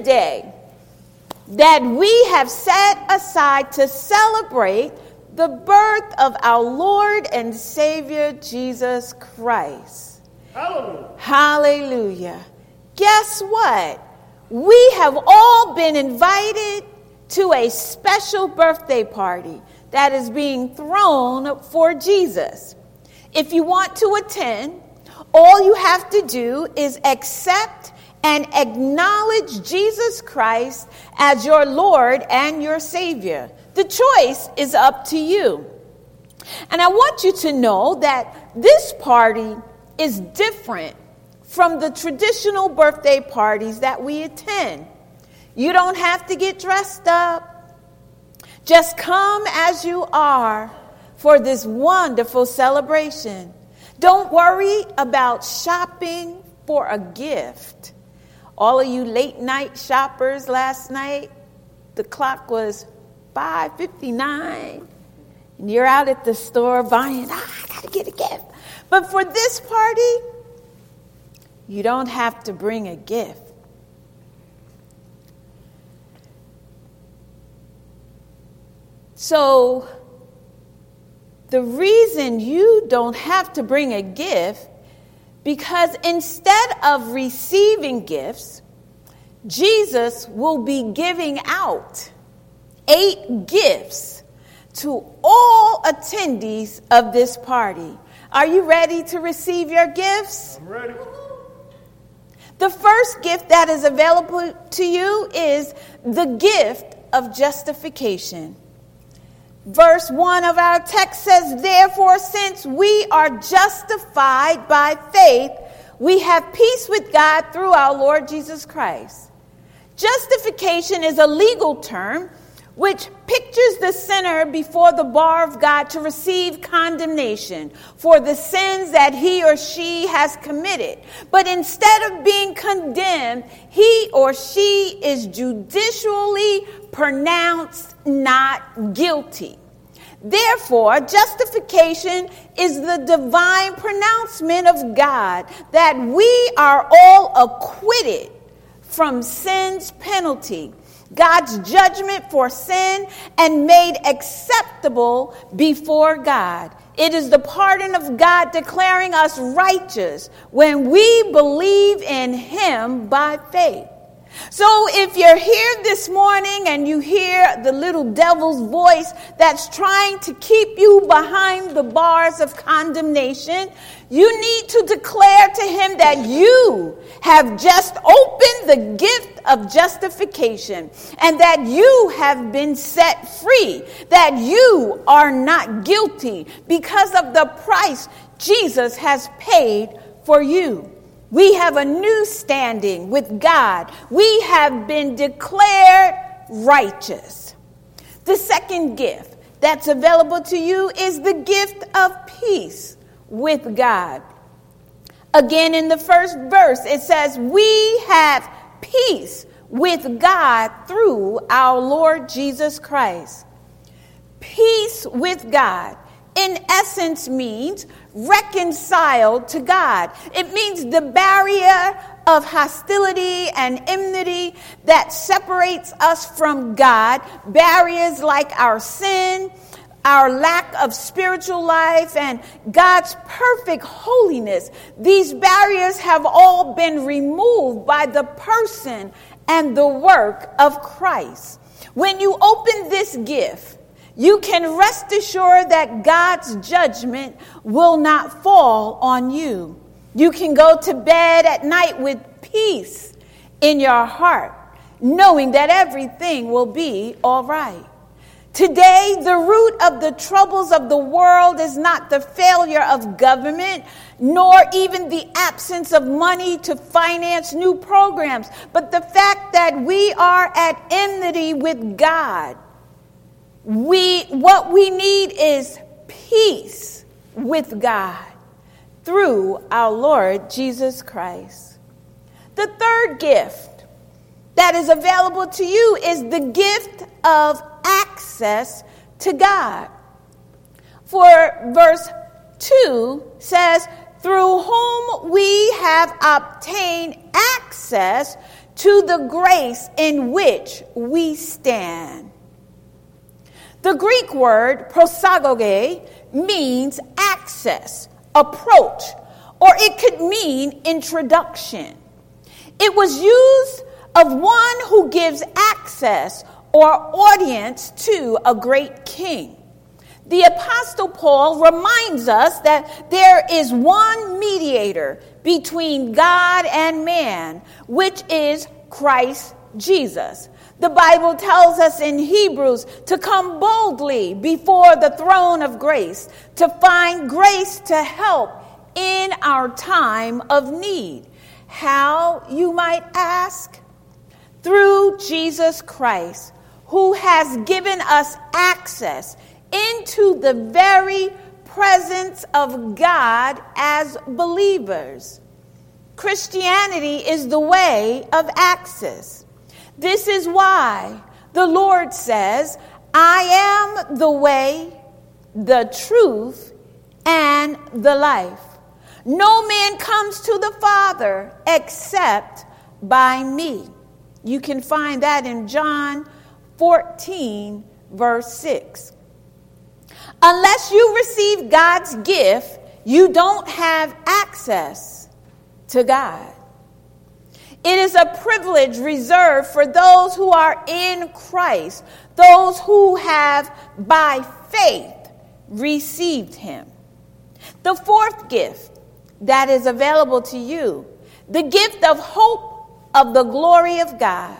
the day that we have set aside to celebrate the birth of our Lord and Savior Jesus Christ. Hallelujah. Hallelujah. Guess what? We have all been invited to a special birthday party that is being thrown for Jesus. If you want to attend, all you have to do is accept and acknowledge Jesus Christ as your Lord and your Savior. The choice is up to you. And I want you to know that this party is different from the traditional birthday parties that we attend. You don't have to get dressed up. Just come as you are for this wonderful celebration. Don't worry about shopping for a gift. All of you late night shoppers last night, the clock was 5:59 and you're out at the store buying, ah, I got to get a gift. But for this party, you don't have to bring a gift. So, the reason you don't have to bring a gift because instead of receiving gifts, Jesus will be giving out eight gifts to all attendees of this party. Are you ready to receive your gifts? I'm ready. The first gift that is available to you is the gift of justification. Verse 1 of our text says, Therefore, since we are justified by faith, we have peace with God through our Lord Jesus Christ. Justification is a legal term which pictures the sinner before the bar of God to receive condemnation for the sins that he or she has committed. But instead of being condemned, he or she is judicially pronounced not guilty. Therefore, justification is the divine pronouncement of God that we are all acquitted from sin's penalty God's judgment for sin and made acceptable before God. It is the pardon of God declaring us righteous when we believe in Him by faith. So if you're here this morning and you hear the little devil's voice that's trying to keep you behind the bars of condemnation, you need to declare to him that you have just opened the gift of justification and that you have been set free, that you are not guilty because of the price Jesus has paid for you. We have a new standing with God. We have been declared righteous. The second gift that's available to you is the gift of peace with God. Again, in the first verse, it says, We have peace with God through our Lord Jesus Christ. Peace with God, in essence, means reconciled to God. It means the barrier of hostility and enmity that separates us from God, barriers like our sin, our lack of spiritual life, and God's perfect holiness. These barriers have all been removed by the person and the work of Christ. When you open this gift, you can rest assured that God's judgment will not fall on you. You can go to bed at night with peace in your heart, knowing that everything will be all right. Today, the root of the troubles of the world is not the failure of government, nor even the absence of money to finance new programs, but the fact that we are at enmity with God we what we need is peace with God through our Lord Jesus Christ. The third gift that is available to you is the gift of access to God. For verse 2 says, through whom we have obtained access to the grace in which we stand. The Greek word prosagoge means access, approach, or it could mean introduction. It was used of one who gives access or audience to a great king. The Apostle Paul reminds us that there is one mediator between God and man, which is Christ Jesus. The Bible tells us in Hebrews to come boldly before the throne of grace to find grace to help in our time of need. How, you might ask? Through Jesus Christ, who has given us access into the very presence of God as believers. Christianity is the way of access. This is why the Lord says, I am the way, the truth, and the life. No man comes to the Father except by me. You can find that in John 14, verse 6. Unless you receive God's gift, you don't have access to God. It is a privilege reserved for those who are in Christ, those who have by faith received Him. The fourth gift that is available to you, the gift of hope of the glory of God.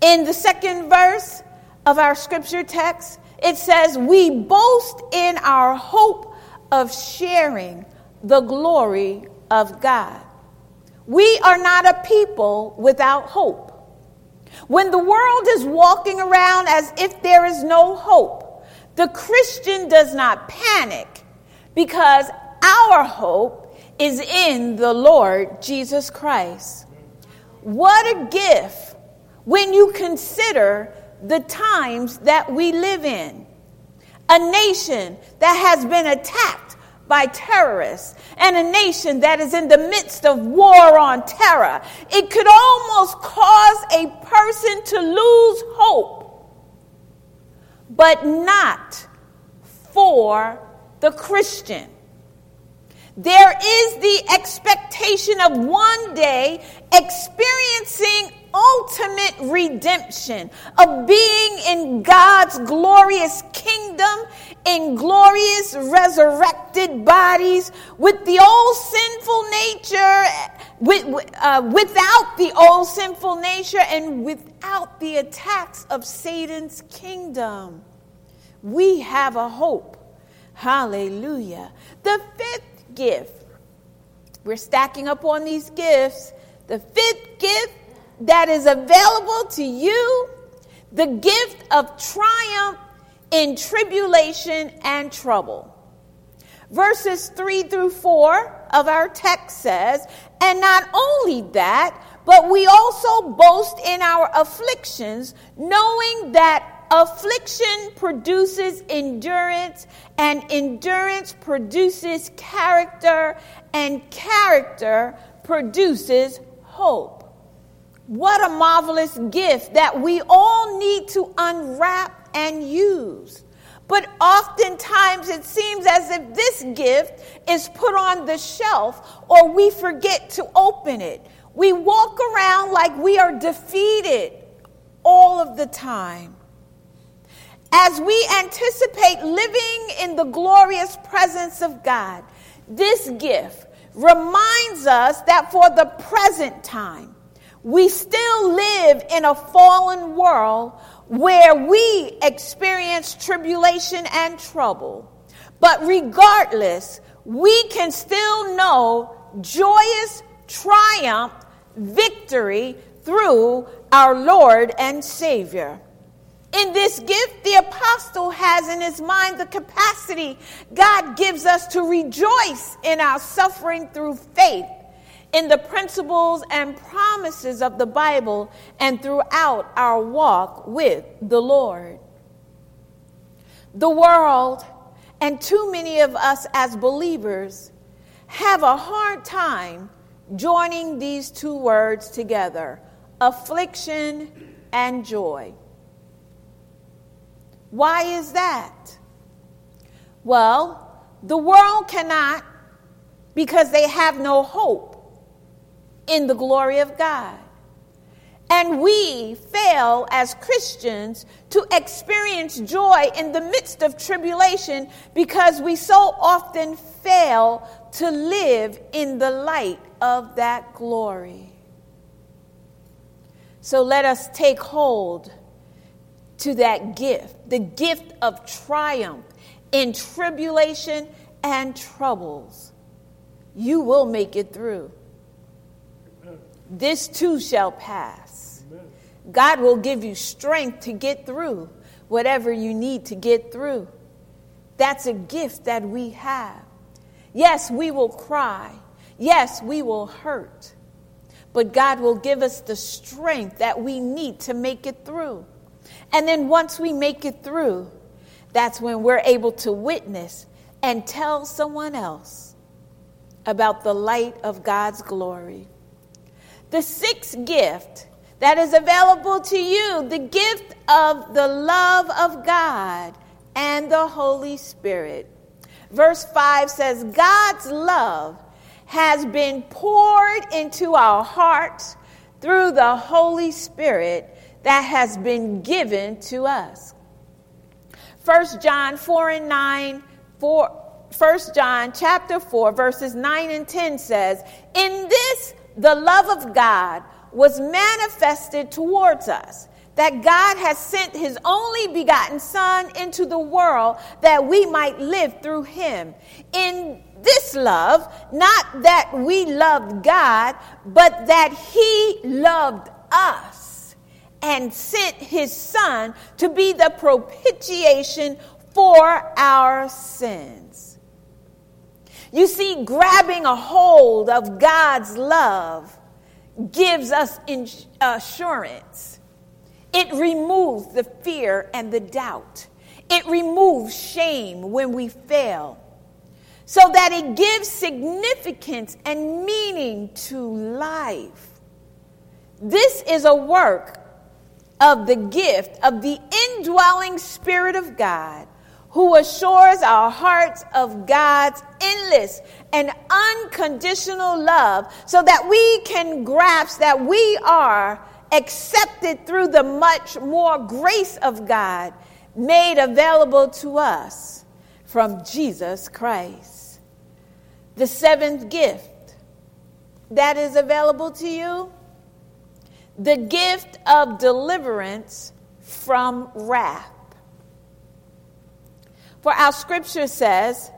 In the second verse of our scripture text, it says, We boast in our hope of sharing the glory of God. We are not a people without hope. When the world is walking around as if there is no hope, the Christian does not panic because our hope is in the Lord Jesus Christ. What a gift when you consider the times that we live in. A nation that has been attacked by terrorists and a nation that is in the midst of war on terror. It could almost cause a person to lose hope, but not for the Christian. There is the expectation of one day experiencing ultimate redemption, of being in God's glorious kingdom, in glorious resurrected bodies, with the old sinful nature, with, uh, without the old sinful nature, and without the attacks of Satan's kingdom. We have a hope. Hallelujah. The fifth gift, we're stacking up on these gifts. The fifth gift that is available to you the gift of triumph in tribulation and trouble. Verses 3 through 4 of our text says, And not only that, but we also boast in our afflictions, knowing that affliction produces endurance, and endurance produces character, and character produces hope. What a marvelous gift that we all need to unwrap and use. But oftentimes it seems as if this gift is put on the shelf or we forget to open it. We walk around like we are defeated all of the time. As we anticipate living in the glorious presence of God, this gift reminds us that for the present time, we still live in a fallen world where we experience tribulation and trouble. But regardless, we can still know joyous triumph, victory through our Lord and Savior. In this gift, the apostle has in his mind the capacity God gives us to rejoice in our suffering through faith in the principles and promises of the Bible and throughout our walk with the Lord. The world and too many of us as believers have a hard time joining these two words together affliction, and joy. Why is that? Well, the world cannot because they have no hope in the glory of God. And we fail as Christians to experience joy in the midst of tribulation because we so often fail to live in the light of that glory. So let us take hold to that gift, the gift of triumph in tribulation and troubles. You will make it through. This too shall pass. God will give you strength to get through whatever you need to get through. That's a gift that we have. Yes, we will cry. Yes, we will hurt. But God will give us the strength that we need to make it through. And then once we make it through, that's when we're able to witness and tell someone else about the light of God's glory. The sixth gift that is available to you, the gift of the love of God and the Holy Spirit. Verse 5 says, God's love has been poured into our hearts through the Holy Spirit that has been given to us. 1 John 4 and 9, 4, 1 John chapter 4, verses 9 and 10 says, In this the love of God was manifested towards us, that God has sent his only begotten Son into the world that we might live through him. In this love, not that we loved God, but that he loved us and sent his Son to be the propitiation for our sins. You see, grabbing a hold of God's love gives us assurance. It removes the fear and the doubt. It removes shame when we fail, so that it gives significance and meaning to life. This is a work of the gift of the indwelling Spirit of God who assures our hearts of God's endless and unconditional love so that we can grasp that we are accepted through the much more grace of God made available to us from Jesus Christ. The seventh gift that is available to you the gift of deliverance from wrath. For our scripture says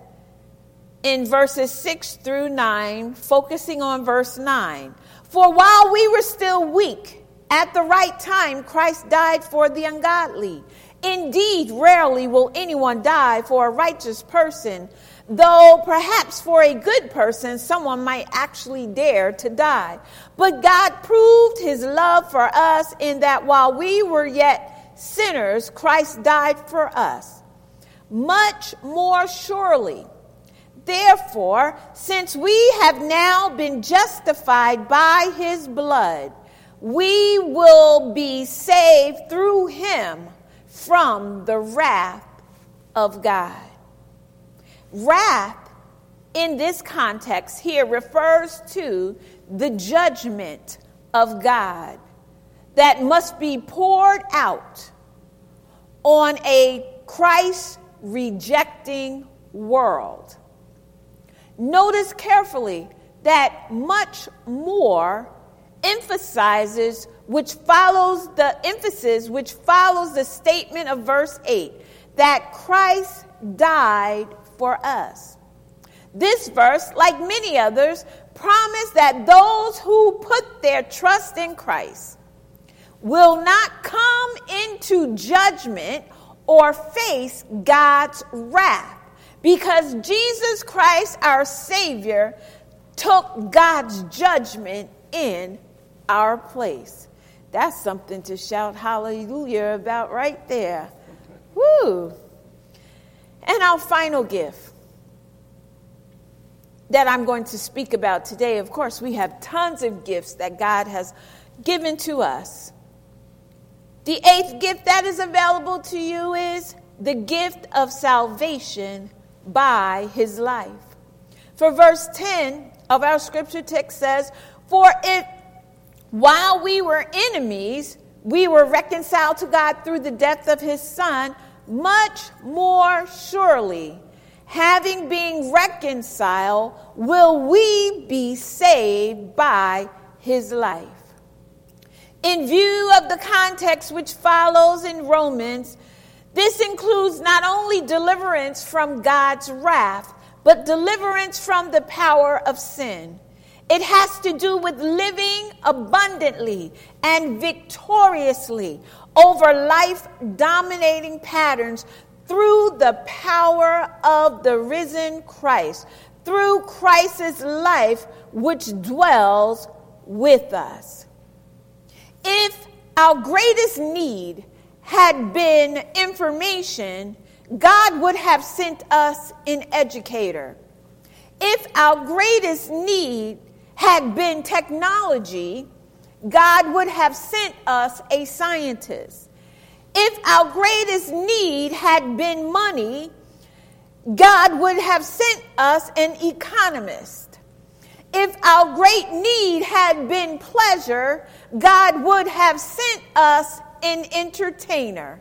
in verses 6 through 9, focusing on verse 9, For while we were still weak, at the right time, Christ died for the ungodly. Indeed, rarely will anyone die for a righteous person, though perhaps for a good person, someone might actually dare to die. But God proved his love for us in that while we were yet sinners, Christ died for us much more surely. Therefore, since we have now been justified by his blood, we will be saved through him from the wrath of God. Wrath in this context here refers to the judgment of God that must be poured out on a Christ rejecting world. Notice carefully that much more emphasizes which follows the emphasis which follows the statement of verse 8 that Christ died for us. This verse, like many others, promise that those who put their trust in Christ will not come into judgment or face God's wrath because Jesus Christ, our Savior, took God's judgment in our place. That's something to shout hallelujah about right there. Woo! And our final gift that I'm going to speak about today, of course, we have tons of gifts that God has given to us. The eighth gift that is available to you is the gift of salvation by his life. For verse 10 of our scripture text says, For if while we were enemies, we were reconciled to God through the death of his son, much more surely, having been reconciled, will we be saved by his life. In view of the context which follows in Romans, this includes not only deliverance from God's wrath, but deliverance from the power of sin. It has to do with living abundantly and victoriously over life dominating patterns through the power of the risen Christ, through Christ's life which dwells with us. If our greatest need had been information, God would have sent us an educator. If our greatest need had been technology, God would have sent us a scientist. If our greatest need had been money, God would have sent us an economist. If our great need had been pleasure, God would have sent us an entertainer.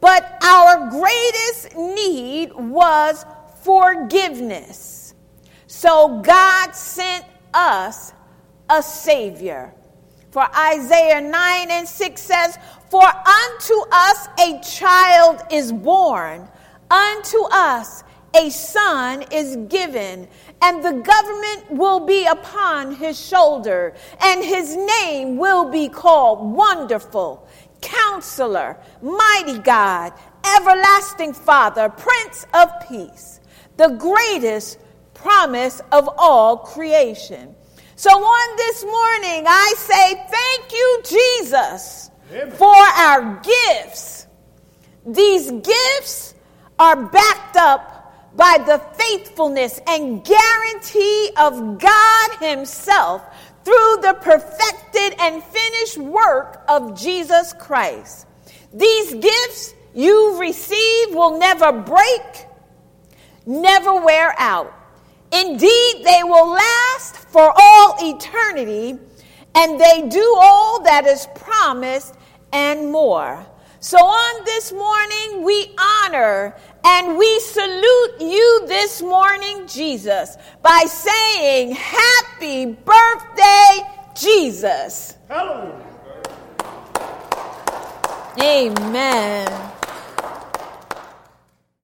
But our greatest need was forgiveness. So God sent us a Savior. For Isaiah 9 and 6 says, For unto us a child is born, unto us a son is given, and the government will be upon his shoulder, and his name will be called Wonderful Counselor, Mighty God, Everlasting Father, Prince of Peace, the greatest promise of all creation. So on this morning, I say thank you, Jesus, Amen. for our gifts. These gifts are backed up by the faithfulness and guarantee of God Himself through the perfected and finished work of Jesus Christ. These gifts you receive will never break, never wear out. Indeed, they will last for all eternity, and they do all that is promised and more. So on this morning, we honor and we salute you this morning, Jesus, by saying, Happy birthday, Jesus. Hallelujah. Amen.